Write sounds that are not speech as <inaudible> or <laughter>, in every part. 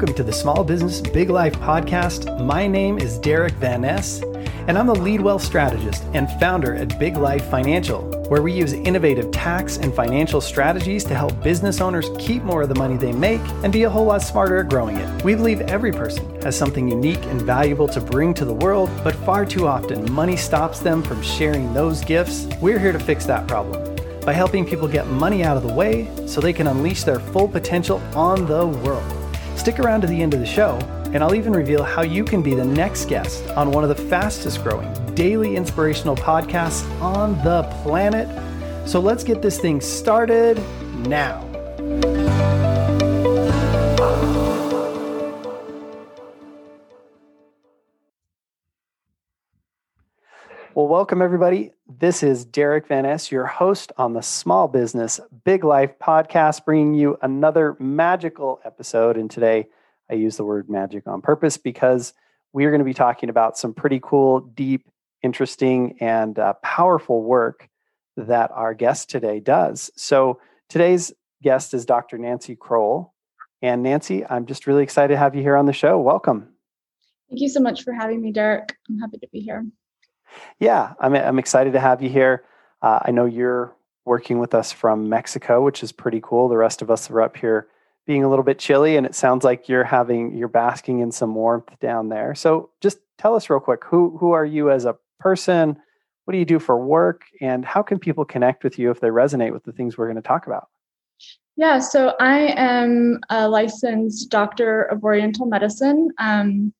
Welcome to the Small Business Big Life podcast. My name is Derek Van Ness, and I'm the lead wealth strategist and founder at Big Life Financial, where we use innovative tax and financial strategies to help business owners keep more of the money they make and be a whole lot smarter at growing it. We believe every person has something unique and valuable to bring to the world, but far too often money stops them from sharing those gifts. We're here to fix that problem by helping people get money out of the way so they can unleash their full potential on the world. Stick around to the end of the show, and I'll even reveal how you can be the next guest on one of the fastest growing daily inspirational podcasts on the planet. So let's get this thing started now. Welcome everybody. This is Derek Van Ness, your host on the Small Business Big Life podcast, bringing you another magical episode. And today I use the word magic on purpose because we are going to be talking about some pretty cool, deep, interesting, and uh, powerful work that our guest today does. So today's guest is Dr. Nancy Crowell. And Nancy, I'm just really excited to have you here on the show. Welcome. Thank you so much for having me, Derek. I'm happy to be here. Yeah, I'm, I'm excited to have you here. Uh, I know you're working with us from Mexico, which is pretty cool. The rest of us are up here being a little bit chilly, and it sounds like you're having you're basking in some warmth down there. So, just tell us real quick who who are you as a person? What do you do for work, and how can people connect with you if they resonate with the things we're going to talk about? Yeah, so I am a licensed doctor of Oriental medicine. Um,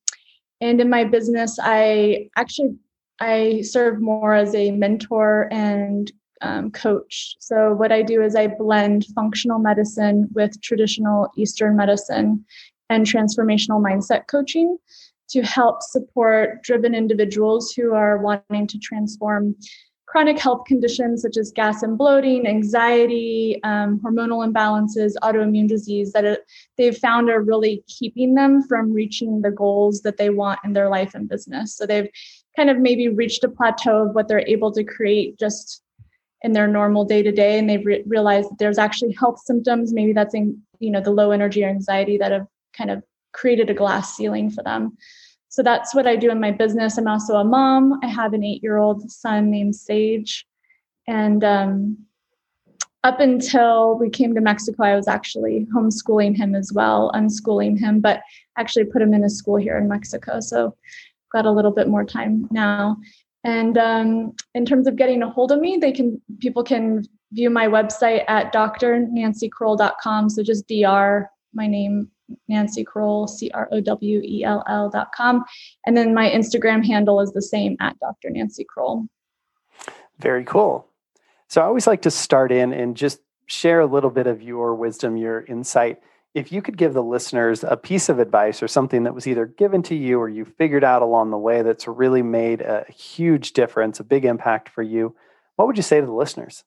and in my business, I actually I serve more as a mentor and um, coach. So, what I do is I blend functional medicine with traditional Eastern medicine and transformational mindset coaching to help support driven individuals who are wanting to transform chronic health conditions such as gas and bloating, anxiety, um, hormonal imbalances, autoimmune disease that it, they've found are really keeping them from reaching the goals that they want in their life and business. So they've kind of maybe reached a plateau of what they're able to create just in their normal day to day and they've re- realized that there's actually health symptoms. Maybe that's in you know the low energy or anxiety that have kind of created a glass ceiling for them. So that's what i do in my business. I'm also a mom. I have an eight year old son named sage. And um, up until we came to mexico i was actually homeschooling him as well unschooling him but actually put him in a school here in mexico. So got a little bit more time now. And um, in terms of getting a hold of me, they can people can view my website at drnancycrowell.com. So just dr my name Nancy Crowell, C R O W E L L dot com. And then my Instagram handle is the same at Dr. Nancy Crowell. Very cool. So I always like to start in and just share a little bit of your wisdom, your insight if you could give the listeners a piece of advice or something that was either given to you or you figured out along the way that's really made a huge difference, a big impact for you, what would you say to the listeners?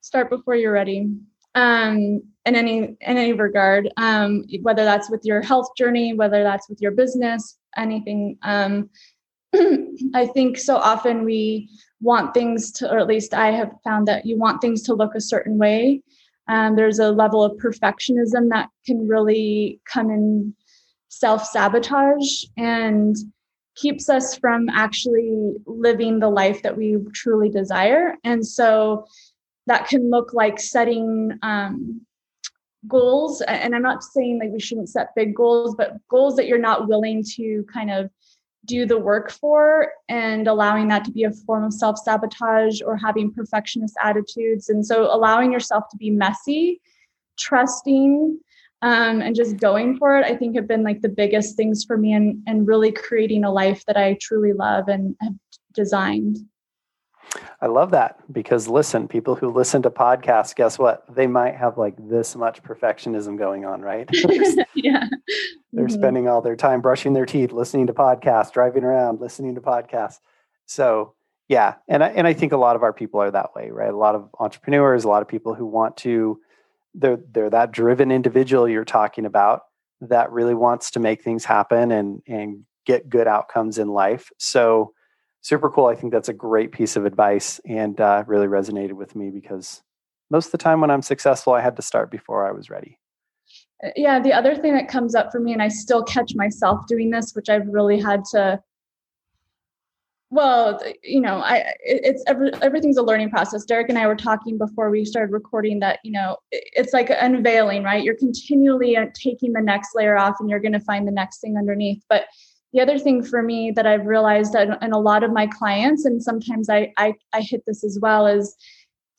Start before you're ready. Um, in any in any regard, um, whether that's with your health journey, whether that's with your business, anything. Um, <clears throat> I think so often we want things to, or at least I have found that you want things to look a certain way um, there's a level of perfectionism that can really come in self sabotage and keeps us from actually living the life that we truly desire. And so that can look like setting um, goals. And I'm not saying like we shouldn't set big goals, but goals that you're not willing to kind of do the work for and allowing that to be a form of self sabotage or having perfectionist attitudes. And so allowing yourself to be messy, trusting, um, and just going for it, I think have been like the biggest things for me and, and really creating a life that I truly love and have designed. I love that because listen, people who listen to podcasts, guess what? They might have like this much perfectionism going on, right? <laughs> yeah. They're mm-hmm. spending all their time brushing their teeth, listening to podcasts, driving around, listening to podcasts. So, yeah, and I, and I think a lot of our people are that way, right? A lot of entrepreneurs, a lot of people who want to they're they're that driven individual you're talking about that really wants to make things happen and and get good outcomes in life. So, super cool. I think that's a great piece of advice and uh, really resonated with me because most of the time when I'm successful, I had to start before I was ready. yeah, the other thing that comes up for me, and I still catch myself doing this, which I've really had to well you know i it's every, everything's a learning process derek and i were talking before we started recording that you know it's like unveiling right you're continually uh, taking the next layer off and you're going to find the next thing underneath but the other thing for me that i've realized that in a lot of my clients and sometimes i i, I hit this as well is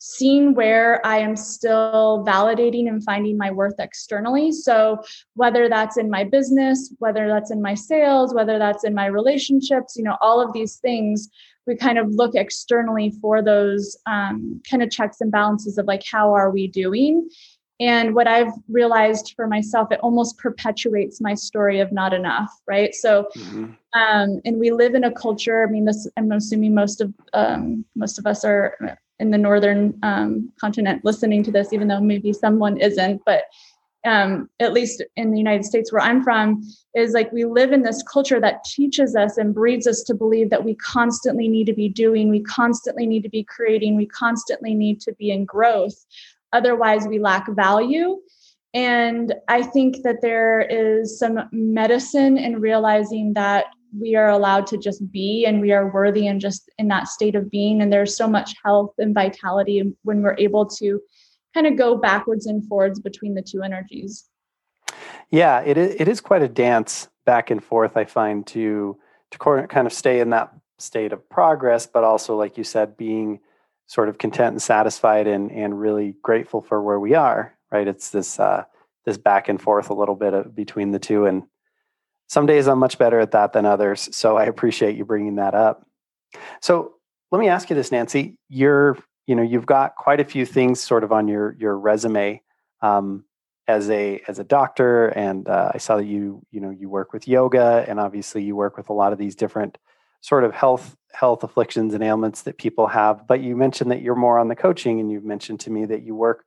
seeing where I am still validating and finding my worth externally. So, whether that's in my business, whether that's in my sales, whether that's in my relationships, you know, all of these things, we kind of look externally for those um, kind of checks and balances of like, how are we doing? And what I've realized for myself, it almost perpetuates my story of not enough, right? So, mm-hmm. um, and we live in a culture. I mean, this I'm assuming most of um, most of us are in the northern um, continent listening to this, even though maybe someone isn't, but um, at least in the United States where I'm from, is like we live in this culture that teaches us and breeds us to believe that we constantly need to be doing, we constantly need to be creating, we constantly need to be in growth. Otherwise, we lack value. And I think that there is some medicine in realizing that we are allowed to just be and we are worthy and just in that state of being and there's so much health and vitality when we're able to kind of go backwards and forwards between the two energies yeah it is, it is quite a dance back and forth i find to to kind of stay in that state of progress but also like you said being sort of content and satisfied and and really grateful for where we are right it's this uh this back and forth a little bit of, between the two and some days I'm much better at that than others. So I appreciate you bringing that up. So let me ask you this, Nancy. You're, you know, you've got quite a few things sort of on your your resume um, as a as a doctor, and uh, I saw that you, you know, you work with yoga, and obviously you work with a lot of these different sort of health health afflictions and ailments that people have. But you mentioned that you're more on the coaching, and you've mentioned to me that you work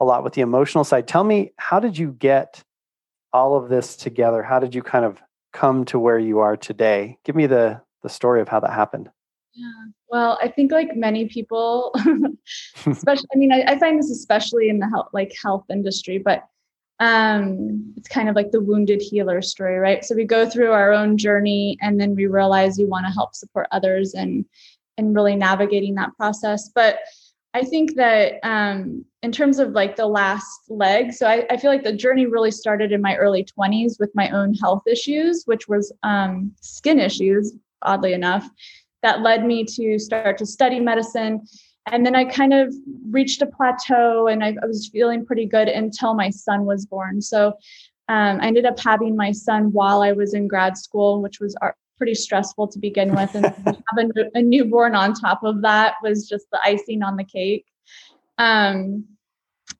a lot with the emotional side. Tell me, how did you get all of this together? How did you kind of come to where you are today? Give me the the story of how that happened. Yeah. Well, I think like many people, <laughs> especially, I mean, I, I, find this especially in the health, like health industry, but um, it's kind of like the wounded healer story, right? So we go through our own journey and then we realize we want to help support others and, and really navigating that process. But I think that um, in terms of like the last leg, so I, I, feel like the journey really started in my early 20s with my own health issues, which was um, skin issues, oddly enough, that led me to start to study medicine. And then I kind of reached a plateau and I, I was feeling pretty good until my son was born. So um, I ended up having my son while I was in grad school, which was pretty stressful to begin with. And <laughs> having a newborn on top of that was just the icing on the cake. Um,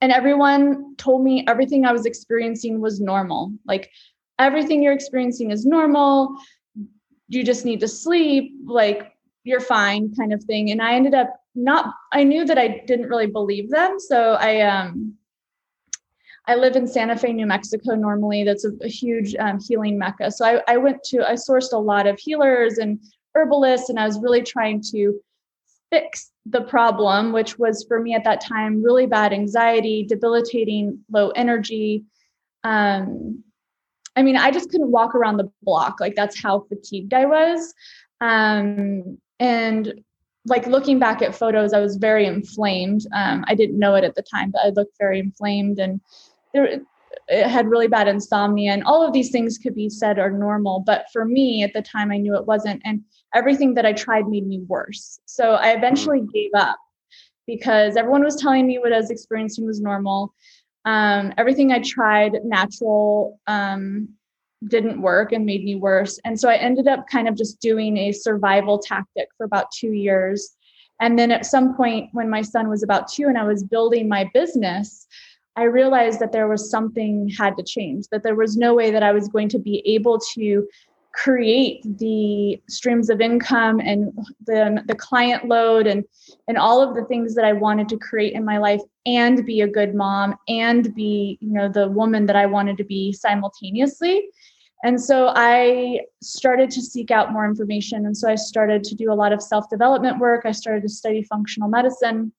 and everyone told me everything I was experiencing was normal. Like everything you're experiencing is normal. You just need to sleep. Like you're fine, kind of thing. And I ended up not. I knew that I didn't really believe them, so I um I live in Santa Fe, New Mexico. Normally, that's a, a huge um, healing mecca. So I, I went to, I sourced a lot of healers and herbalists, and I was really trying to fix the problem, which was for me at that time really bad anxiety, debilitating low energy. Um, I mean, I just couldn't walk around the block. Like that's how fatigued I was. Um, and like looking back at photos, I was very inflamed. Um, I didn't know it at the time, but I looked very inflamed and there it had really bad insomnia and all of these things could be said are normal but for me at the time i knew it wasn't and everything that i tried made me worse so i eventually mm. gave up because everyone was telling me what i was experiencing was normal um, everything i tried natural um, didn't work and made me worse. And so i ended up kind of just doing a survival tactic for about two years. And then at some point when my son was about two and i was building my business I realized that there was something had to change, that there was no way that I was going to be able to create the streams of income and the, the client load and and all of the things that I wanted to create in my life and be a good mom and be you know the woman that I wanted to be simultaneously and so I started to seek out more information. And so I started to do a lot of self development work. I started to study functional medicine.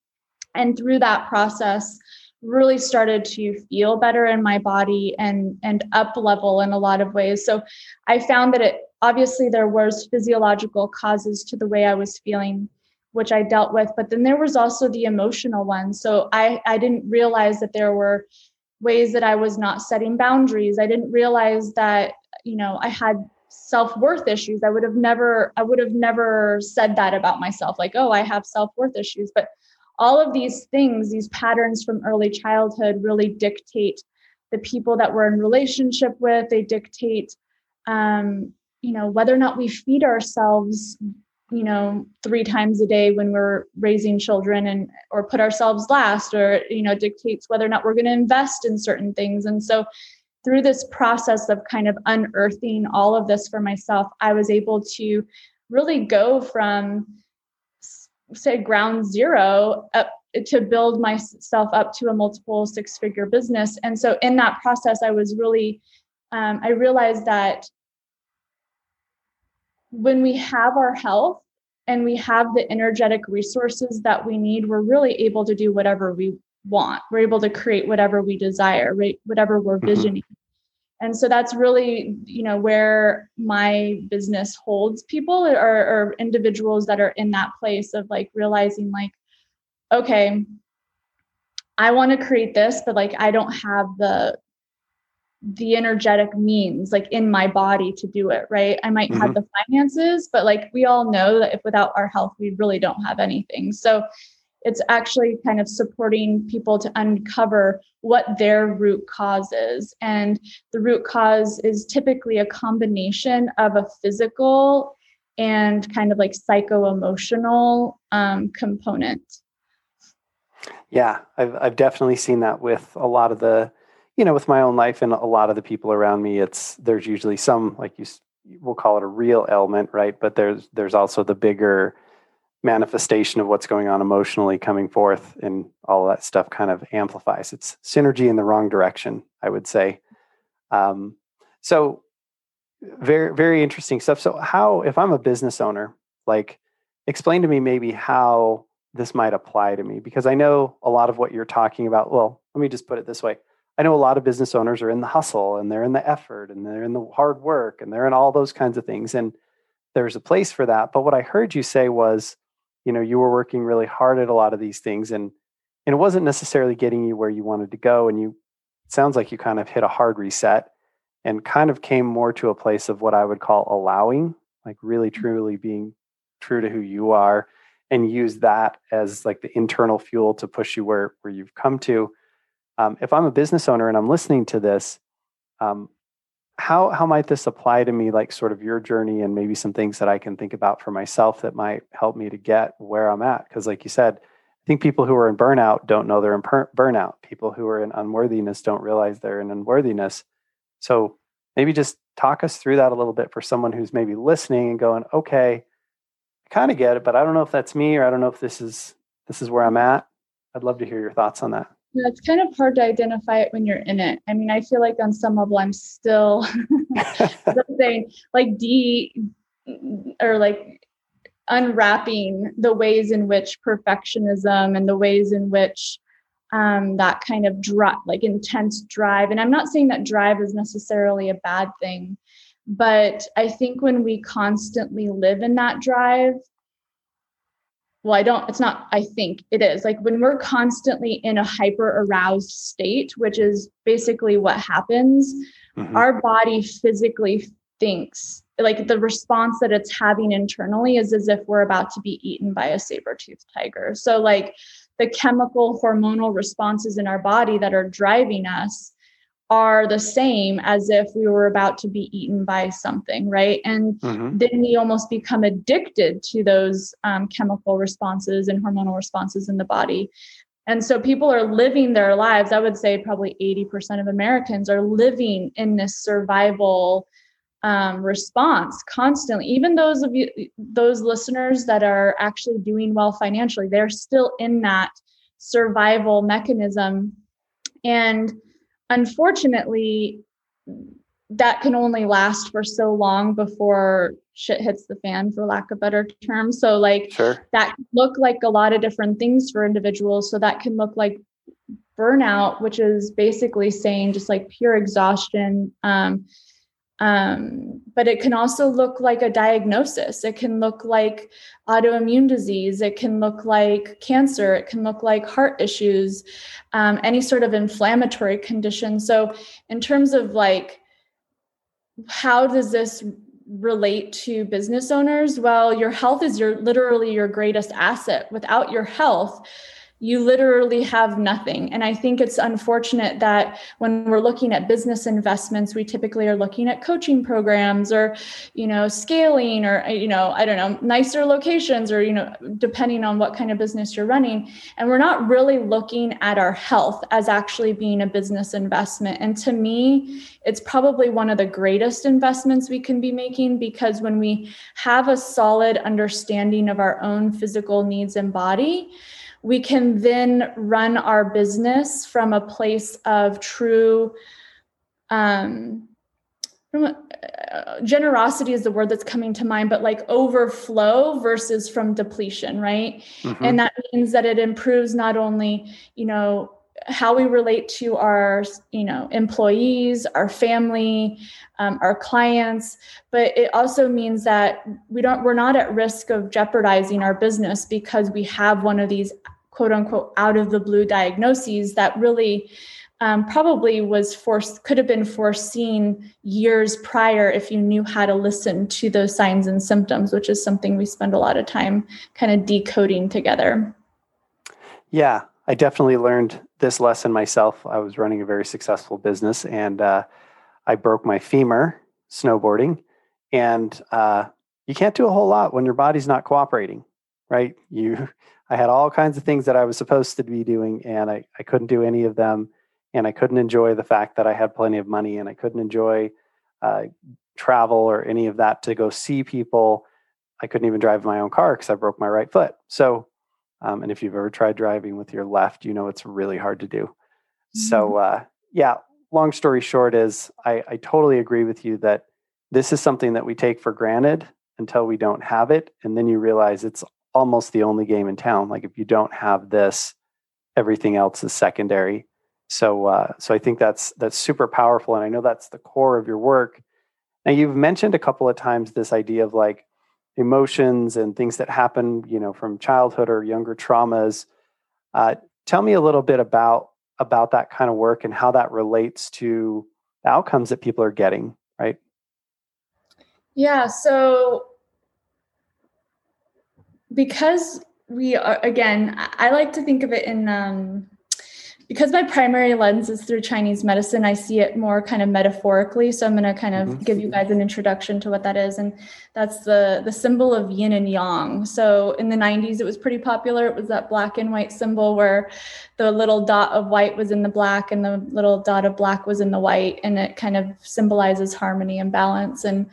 And through that process really started to feel better in my body and and up level in a lot of ways. So i found that it obviously there was physiological causes to the way i was feeling which i dealt with but then there was also the emotional one. So i i didn't realize that there were ways that i was not setting boundaries. I didn't realize that you know i had self-worth issues. I would have never i would have never said that about myself like oh i have self-worth issues. But all of these things these patterns from early childhood really dictate the people that we're in relationship with. They dictate um, you know whether or not we feed ourselves you know three times a day when we're raising children and or put ourselves last or you know dictates whether or not we're going to invest in certain things. And so through this process of kind of unearthing all of this for myself i was able to really go from say ground zero up to build myself up to a multiple six figure business. And so in that process i was really um, i realized that when we have our health and we have the energetic resources that we need we're really able to do whatever we want. We're able to create whatever we desire right? Whatever we're mm-hmm. visioning. And so that's really you know where my business holds people or, or individuals that are in that place of like realizing like okay i want to create this but like i don't have the the energetic means like in my body to do it right? I might mm-hmm. have the finances but like we all know that if without our health we really don't have anything. So it's actually kind of supporting people to uncover what their root cause is. And the root cause is typically a combination of a physical and kind of like psycho emotional um, component. Yeah, I've, I've definitely seen that with a lot of the, you know, with my own life and a lot of the people around me. It's there's usually some like you, we'll call it a real ailment, right? But there's there's also the bigger manifestation of what's going on emotionally coming forth and all that stuff kind of amplifies. It's synergy in the wrong direction i would say. Um, so very very interesting stuff. So how if i'm a business owner like explain to me maybe how this might apply to me because i know a lot of what you're talking about well let me just put it this way. I know a lot of business owners are in the hustle and they're in the effort and they're in the hard work and they're in all those kinds of things and there's a place for that. But what i heard you say was you know you were working really hard at a lot of these things and and it wasn't necessarily getting you where you wanted to go and you sounds like you kind of hit a hard reset and kind of came more to a place of what I would call allowing like really mm. truly being true to who you are and use that as like the internal fuel to push you where where you've come to um, if i'm a business owner and i'm listening to this um, how how might this apply to me like sort of your journey and maybe some things that i can think about for myself that might help me to get where i'm at? Because like you said i think people who are in burnout don't know they're in per- burnout. People who are in unworthiness don't realize they're in unworthiness. So maybe just talk us through that a little bit for someone who's maybe listening and going okay i kind of get it but i don't know if that's me or i don't know if this is this is where i'm at. I'd love to hear your thoughts on that yeah, it's kind of hard to identify it when you're in it. I mean, I feel like on some level, I'm still <laughs> like D or like unwrapping the ways in which perfectionism and the ways in which um, that kind of drive, like intense drive. And I'm not saying that drive is necessarily a bad thing, but I think when we constantly live in that drive, well i don't it's not i think it is like when we're constantly in a hyper aroused state which is basically what happens mm-hmm. our body physically thinks like the response that it's having internally is as if we're about to be eaten by a saber-toothed tiger so like the chemical hormonal responses in our body that are driving us are the same as if we were about to be eaten by something, right? And mm-hmm. then we almost become addicted to those um, chemical responses and hormonal responses in the body. And so people are living their lives. I would say probably 80% of Americans are living in this survival um, response constantly. Even those of you, those listeners that are actually doing well financially, they're still in that survival mechanism. And unfortunately, that can only last for so long before shit hits the fan for lack of better term so like sure. that look like a lot of different things for individuals so that can look like burnout, which is basically saying just like pure exhaustion. Um, um, but it can also look like a diagnosis. It can look like autoimmune disease. It can look like cancer. It can look like heart issues, um, any sort of inflammatory condition. So, in terms of like, how does this relate to business owners? Well, your health is your literally your greatest asset. Without your health, you literally have nothing. And I think it's unfortunate that when we're looking at business investments, we typically are looking at coaching programs or, you know, scaling or, you know, I don't know, nicer locations or, you know, depending on what kind of business you're running. And we're not really looking at our health as actually being a business investment. And to me, it's probably one of the greatest investments we can be making because when we have a solid understanding of our own physical needs and body, we can then run our business from a place of true um, uh, generosity is the word that's coming to mind but like overflow versus from depletion right mm-hmm. and that means that it improves not only you know how we relate to our you know employees our family um, our clients. But it also means that we don't we're not at risk of jeopardizing our business because we have one of these quote unquote out of the blue diagnoses that really um, probably was forced could have been foreseen years prior if you knew how to listen to those signs and symptoms which is something we spend a lot of time kind of decoding together. Yeah i definitely learned this lesson myself i was running a very successful business and uh, i broke my femur snowboarding and uh, you can't do a whole lot when your body's not cooperating right you <laughs> I had all kinds of things that I was supposed to be doing, and I, I couldn't do any of them. And I couldn't enjoy the fact that I had plenty of money, and I couldn't enjoy uh, travel or any of that to go see people. I couldn't even drive my own car because I broke my right foot. So, um, and if you've ever tried driving with your left, you know it's really hard to do. Mm-hmm. So, uh, yeah, long story short is I, I totally agree with you that this is something that we take for granted until we don't have it. And then you realize it's almost the only game in town. Like if you don't have this, everything else is secondary. So uh, so I think that's that's super powerful, and I know that's the core of your work. Now you've mentioned a couple of times this idea of like emotions and things that happen, you know, from childhood or younger traumas. Uh, tell me a little bit about about that kind of work and how that relates to the outcomes that people are getting, right? Yeah. So because we are again i like to think of it in um, because my primary lens is through chinese medicine i see it more kind of metaphorically. So i'm going to kind of mm-hmm. give you guys an introduction to what that is. And that's the the symbol of yin and yang. So in the 90s it was pretty popular. It was that black and white symbol where the little dot of white was in the black and the little dot of black was in the white. And it kind of symbolizes harmony and balance. And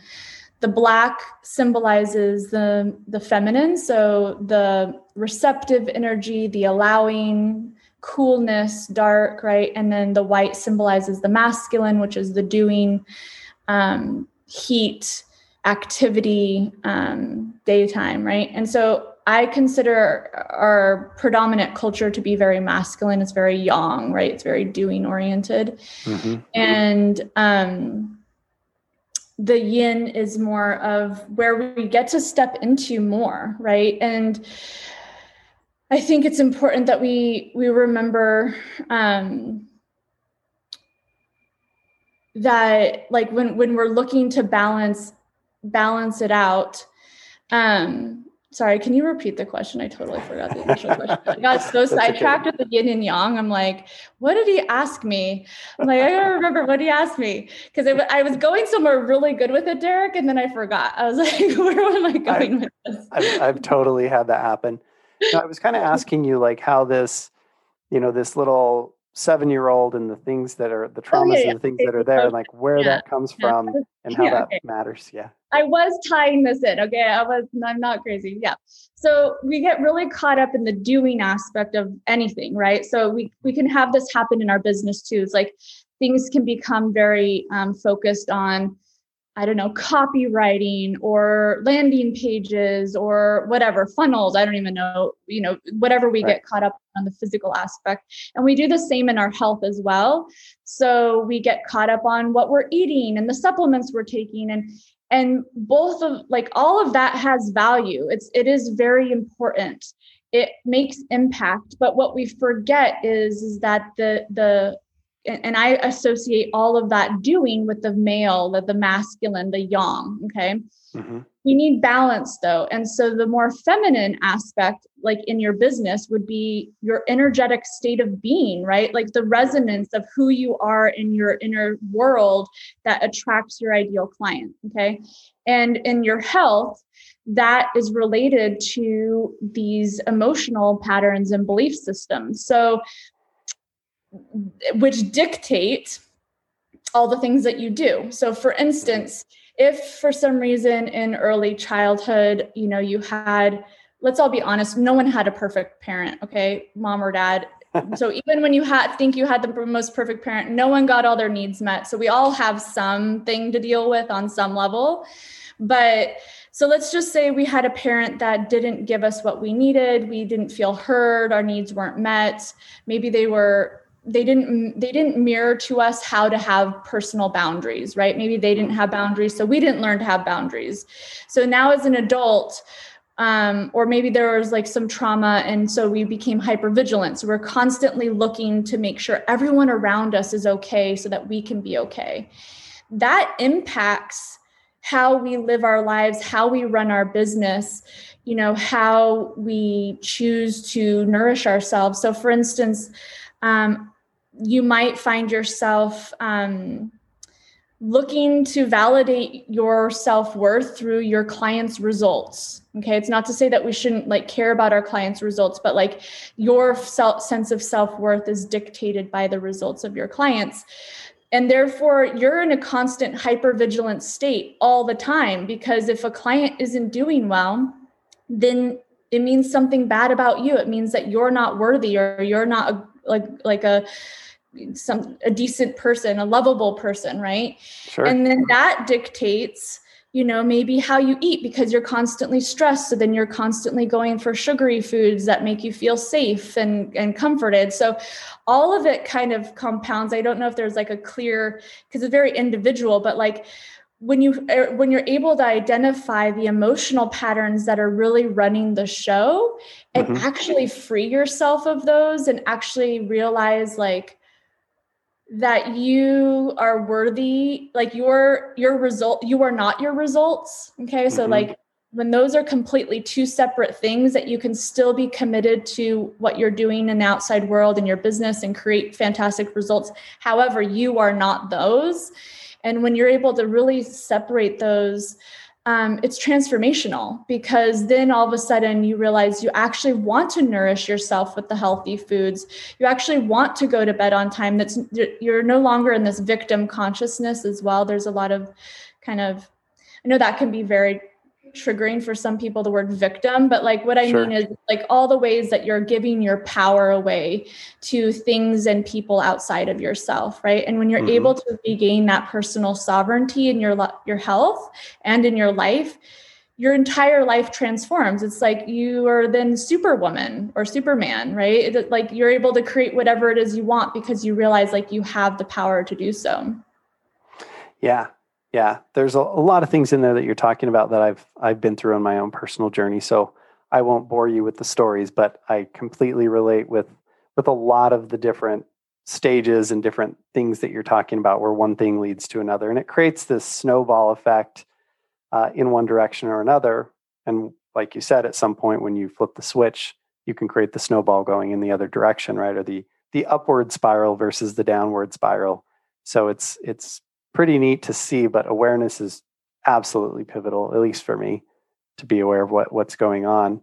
the black symbolizes the the feminine. So the receptive energy the allowing coolness dark right? And then the white symbolizes the masculine which is the doing um, heat activity um, daytime right? And so i consider our predominant culture to be very masculine. It's very yang right? It's very doing oriented. Mm-hmm. and um, the yin is more of where we get to step into more right? And i think it's important that we we remember um that like when when we're looking to balance balance it out um Sorry, can you repeat the question? I totally forgot the initial question. I got <laughs> so sidetracked okay. with the yin and yang. I'm like, what did he ask me? I'm like, I don't remember what he asked me because I was going somewhere really good with it, Derek, and then I forgot. I was like, <laughs> where am I going I, with this? I've, I've totally had that happen. I was kind of asking you like how this, you know, this little seven year old and the things that are the traumas oh, yeah, yeah. and the things that are there and like where yeah. that comes from and how that <laughs> okay. matters yeah i was tying this in okay i was i'm not crazy yeah so we get really caught up in the doing aspect of anything right so we we can have this happen in our business too it's like things can become very um, focused on I don't know, copywriting or landing pages or whatever, funnels. I don't even know, you know, whatever we right. get caught up on the physical aspect. And we do the same in our health as well. So we get caught up on what we're eating and the supplements we're taking and and both of like all of that has value. It's it is very important. It makes impact, but what we forget is is that the the and I associate all of that doing with the male, the, the masculine, the yang. Okay. Mm-hmm. You need balance though. And so the more feminine aspect, like in your business, would be your energetic state of being, right? Like the resonance of who you are in your inner world that attracts your ideal client. Okay. And in your health, that is related to these emotional patterns and belief systems. So which dictate all the things that you do. So for instance, if for some reason in early childhood, you know, you had let's all be honest, no one had a perfect parent, okay? Mom or dad. <laughs> so even when you had think you had the most perfect parent, no one got all their needs met. So we all have something to deal with on some level. But so let's just say we had a parent that didn't give us what we needed. We didn't feel heard. Our needs weren't met. Maybe they were they didn't they didn't mirror to us how to have personal boundaries right? Maybe they didn't have boundaries so we didn't learn to have boundaries. So now as an adult um, or maybe there was like some trauma and so we became hyper vigilant so we're constantly looking to make sure everyone around us is okay so that we can be okay. That impacts how we live our lives how we run our business you know how we choose to nourish ourselves. So for instance um, you might find yourself um, looking to validate your self-worth through your clients results. Okay it's not to say that we shouldn't like care about our clients results but like your self sense of self-worth is dictated by the results of your clients. And therefore you're in a constant hyper vigilant state all the time because if a client isn't doing well then it means something bad about you. It means that you're not worthy or you're not a, like like a some a decent person a lovable person right? Sure. and then that dictates you know maybe how you eat because you're constantly stressed. So then you're constantly going for sugary foods that make you feel safe and and comforted. So all of it kind of compounds. I don't know if there's like a clear because it's very individual but like when you er, when you're able to identify the emotional patterns that are really running the show and mm-hmm. actually free yourself of those and actually realize like that you are worthy like your your result you are not your results okay so mm-hmm. like when those are completely two separate things that you can still be committed to what you're doing in the outside world and your business and create fantastic results however you are not those and when you're able to really separate those um, it's transformational because then all of a sudden you realize you actually want to nourish yourself with the healthy foods. You actually want to go to bed on time. That's you're no longer in this victim consciousness as well. There's a lot of kind of I know that can be very triggering for some people the word victim but like what i sure. mean is like all the ways that you're giving your power away to things and people outside of yourself right? And when you're mm-hmm. able to regain that personal sovereignty in your your health and in your life your entire life transforms. It's like you are then superwoman or superman right? It, like you're able to create whatever it is you want because you realize like you have the power to do so. Yeah yeah, there's a, a, lot of things in there that you're talking about that I've I've been through on my own personal journey. So I won't bore you with the stories, but I completely relate with with a lot of the different stages and different things that you're talking about, where one thing leads to another, and it creates this snowball effect uh, in one direction or another. And like you said, at some point when you flip the switch, you can create the snowball going in the other direction, right? Or the the upward spiral versus the downward spiral. So it's it's pretty neat to see, but awareness is absolutely pivotal, at least for me, to be aware of what, what's going on.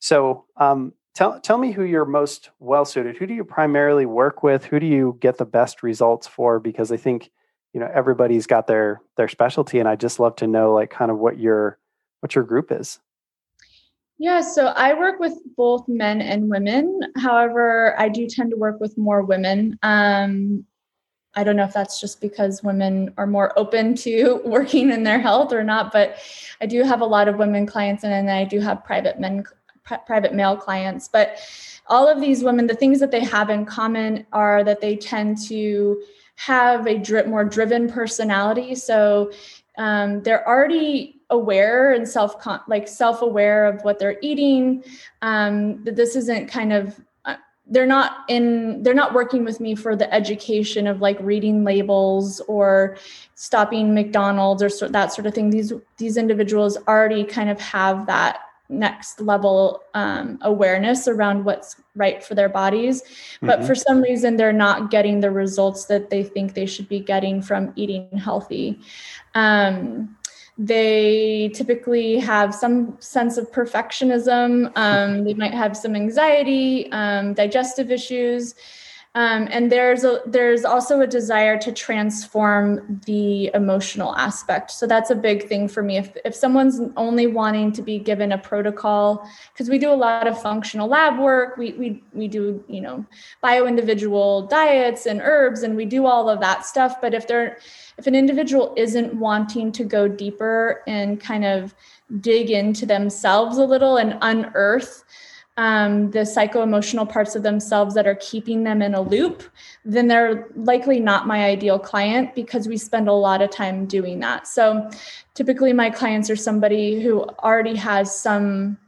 So, um, tell tell me who you're most well suited. Who do you primarily work with? Who do you get the best results for? Because I think you know everybody's got their their specialty, and I just love to know like kind of what your what your group is. Yeah, so I work with both men and women. However, I do tend to work with more women. Um, I don't know if that's just because women are more open to <laughs> working in their health or not, but I do have a lot of women clients and then I do have private men, private male clients. But all of these women, the things that they have in common are that they tend to have a drip, more driven personality. So um, they're already aware and self like self aware of what they're eating. Um, that this isn't kind of they're not in they're not working with me for the education of like reading labels or stopping mcdonald's or so, that sort of thing. These these individuals already kind of have that next level um, awareness around what's right for their bodies. But mm-hmm. for some reason they're not getting the results that they think they should be getting from eating healthy. Um, they typically have some sense of perfectionism. Um, they might have some anxiety, um, digestive issues. Um, and there's a, there's also a desire to transform the emotional aspect. So that's a big thing for me. If if someone's only wanting to be given a protocol, because we do a lot of functional lab work, we we we do you know bio individual diets and herbs, and we do all of that stuff. But if they're if an individual isn't wanting to go deeper and kind of dig into themselves a little and unearth um, the psycho emotional parts of themselves that are keeping them in a loop, then they're likely not my ideal client because we spend a lot of time doing that. So typically, my clients are somebody who already has some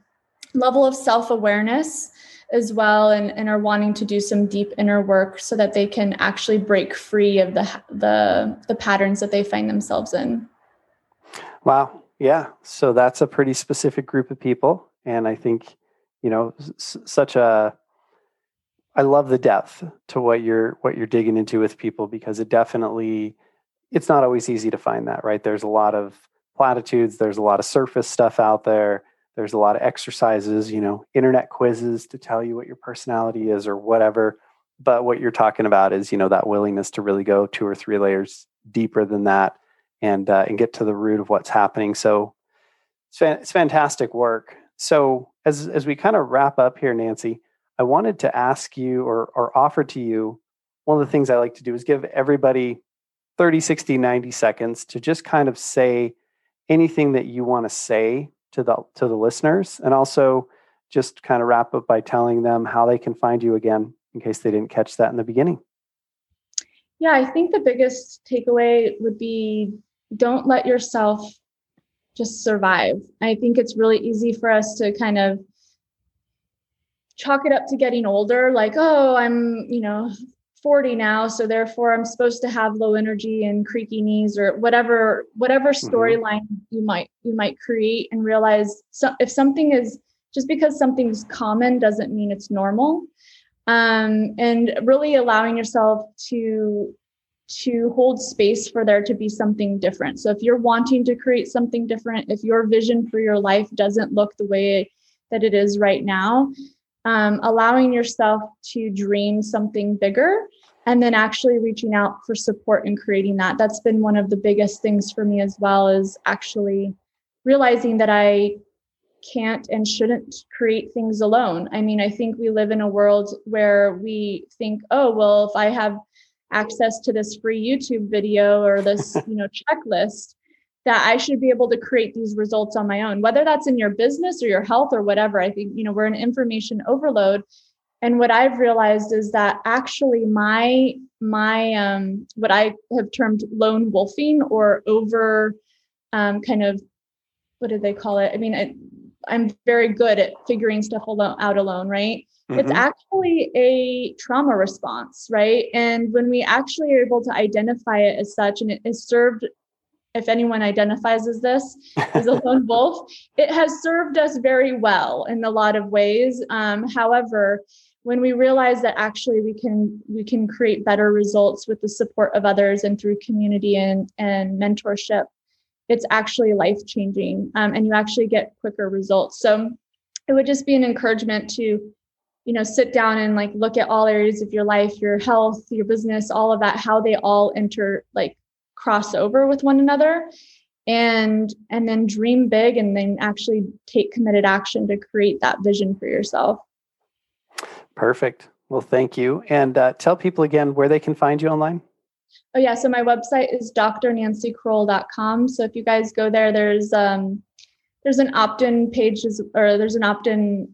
level of self awareness as well and, and are wanting to do some deep inner work so that they can actually break free of the the the patterns that they find themselves in. Wow. Yeah. So that's a pretty specific group of people. And i think you know s- such a i love the depth to what you're what you're digging into with people because it definitely it's not always easy to find that right? There's a lot of platitudes there's a lot of surface stuff out there there's a lot of exercises you know internet quizzes to tell you what your personality is or whatever. But what you're talking about is you know that willingness to really go two or three layers deeper than that and uh, and get to the root of what's happening. So it's, it's fantastic work so as as we kind of wrap up here, Nancy, I wanted to ask you or or offer to you one of the things I like to do is give everybody 30, 60, 90 seconds to just kind of say anything that you want to say to the to the listeners and also just kind of wrap up by telling them how they can find you again in case they didn't catch that in the beginning. Yeah, I think the biggest takeaway would be don't let yourself just survive. I think it's really easy for us to kind of chalk it up to getting older, like, oh, I'm, you know, 40 now, so therefore I'm supposed to have low energy and creaky knees or whatever, whatever mm-hmm. storyline mm-hmm. you might you might create and realize so if something is just because something's common doesn't mean it's normal. Um, and really allowing yourself to to hold space for there to be something different. So if you're wanting to create something different, if your vision for your life doesn't look the way that it is right now, um, allowing yourself to dream something bigger and then actually reaching out for support and creating that. That's been one of the biggest things for me as well is actually realizing that I can't and shouldn't create things alone. I mean, I think we live in a world where we think, oh, well, if I have access to this free YouTube video or this, <laughs> you know, checklist that I should be able to create these results on my own, whether that's in your business or your health or whatever. I think, you know, we're in information overload. And what I've realized is that actually my my um what I have termed lone wolfing or over um kind of what do they call it? I mean, I'm very good at figuring stuff alone, out alone, right? Mm-hmm. It's actually a trauma response, right? And when we actually are able to identify it as such, and it is served, if anyone identifies as this, as a <laughs> lone wolf, it has served us very well in a lot of ways. Um, however, when we realize that actually we can we can create better results with the support of others and through community and and mentorship it's actually life changing um, and you actually get quicker results. So it would just be an encouragement to you know sit down and like look at all areas of your life your health your business all of that how they all enter like cross over with one another and and then dream big and then actually take committed action to create that vision for yourself. Perfect. Well thank you. And uh, tell people again where they can find you online Oh yeah, so my website is drnancycrowell.com. So if you guys go there, there's um there's an opt-in page or there's an opt-in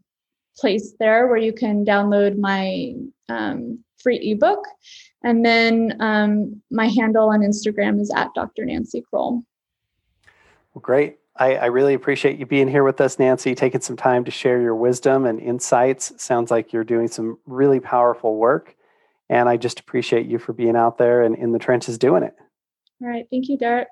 place there where you can download my um, free ebook. And then um, my handle on Instagram is at Dr. Nancy Crowell. Well, great. I, I, really appreciate you being here with us, Nancy, taking some time to share your wisdom and insights. Sounds like you're doing some really powerful work. And I just appreciate you for being out there and in the trenches doing it. All right. Thank you, Derek.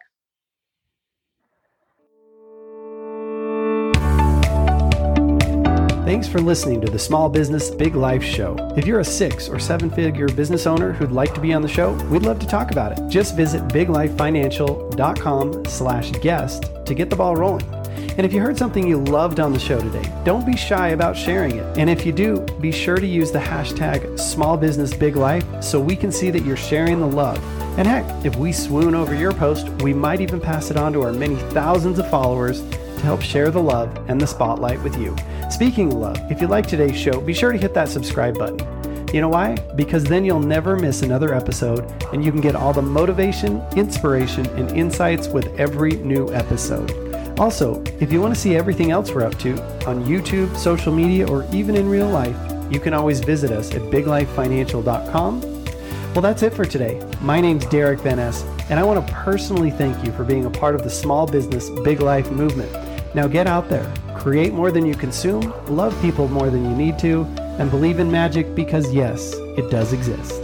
Thanks for listening to the Small Business Big Life Show. If you're a six or seven figure business owner who'd like to be on the show, we'd love to talk about it. Just visit biglifefinancial.com slash guest to get the ball rolling. And if you heard something you loved on the show today, don't be shy about sharing it. And if you do, be sure to use the hashtag small business big life so we can see that you're sharing the love. And heck, if we swoon over your post, we might even pass it on to our many thousands of followers to help share the love and the spotlight with you. Speaking of love, if you like today's show, be sure to hit that subscribe button. You know why? Because then you'll never miss another episode and you can get all the motivation, inspiration, and insights with every new episode. Also, if you want to see everything else we're up to on YouTube, social media, or even in real life, you can always visit us at biglifefinancial.com. Well, that's it for today. My name's Derek Van Ness, and I want to personally thank you for being a part of the small business big life movement. Now get out there, create more than you consume, love people more than you need to, and believe in magic because, yes, it does exist.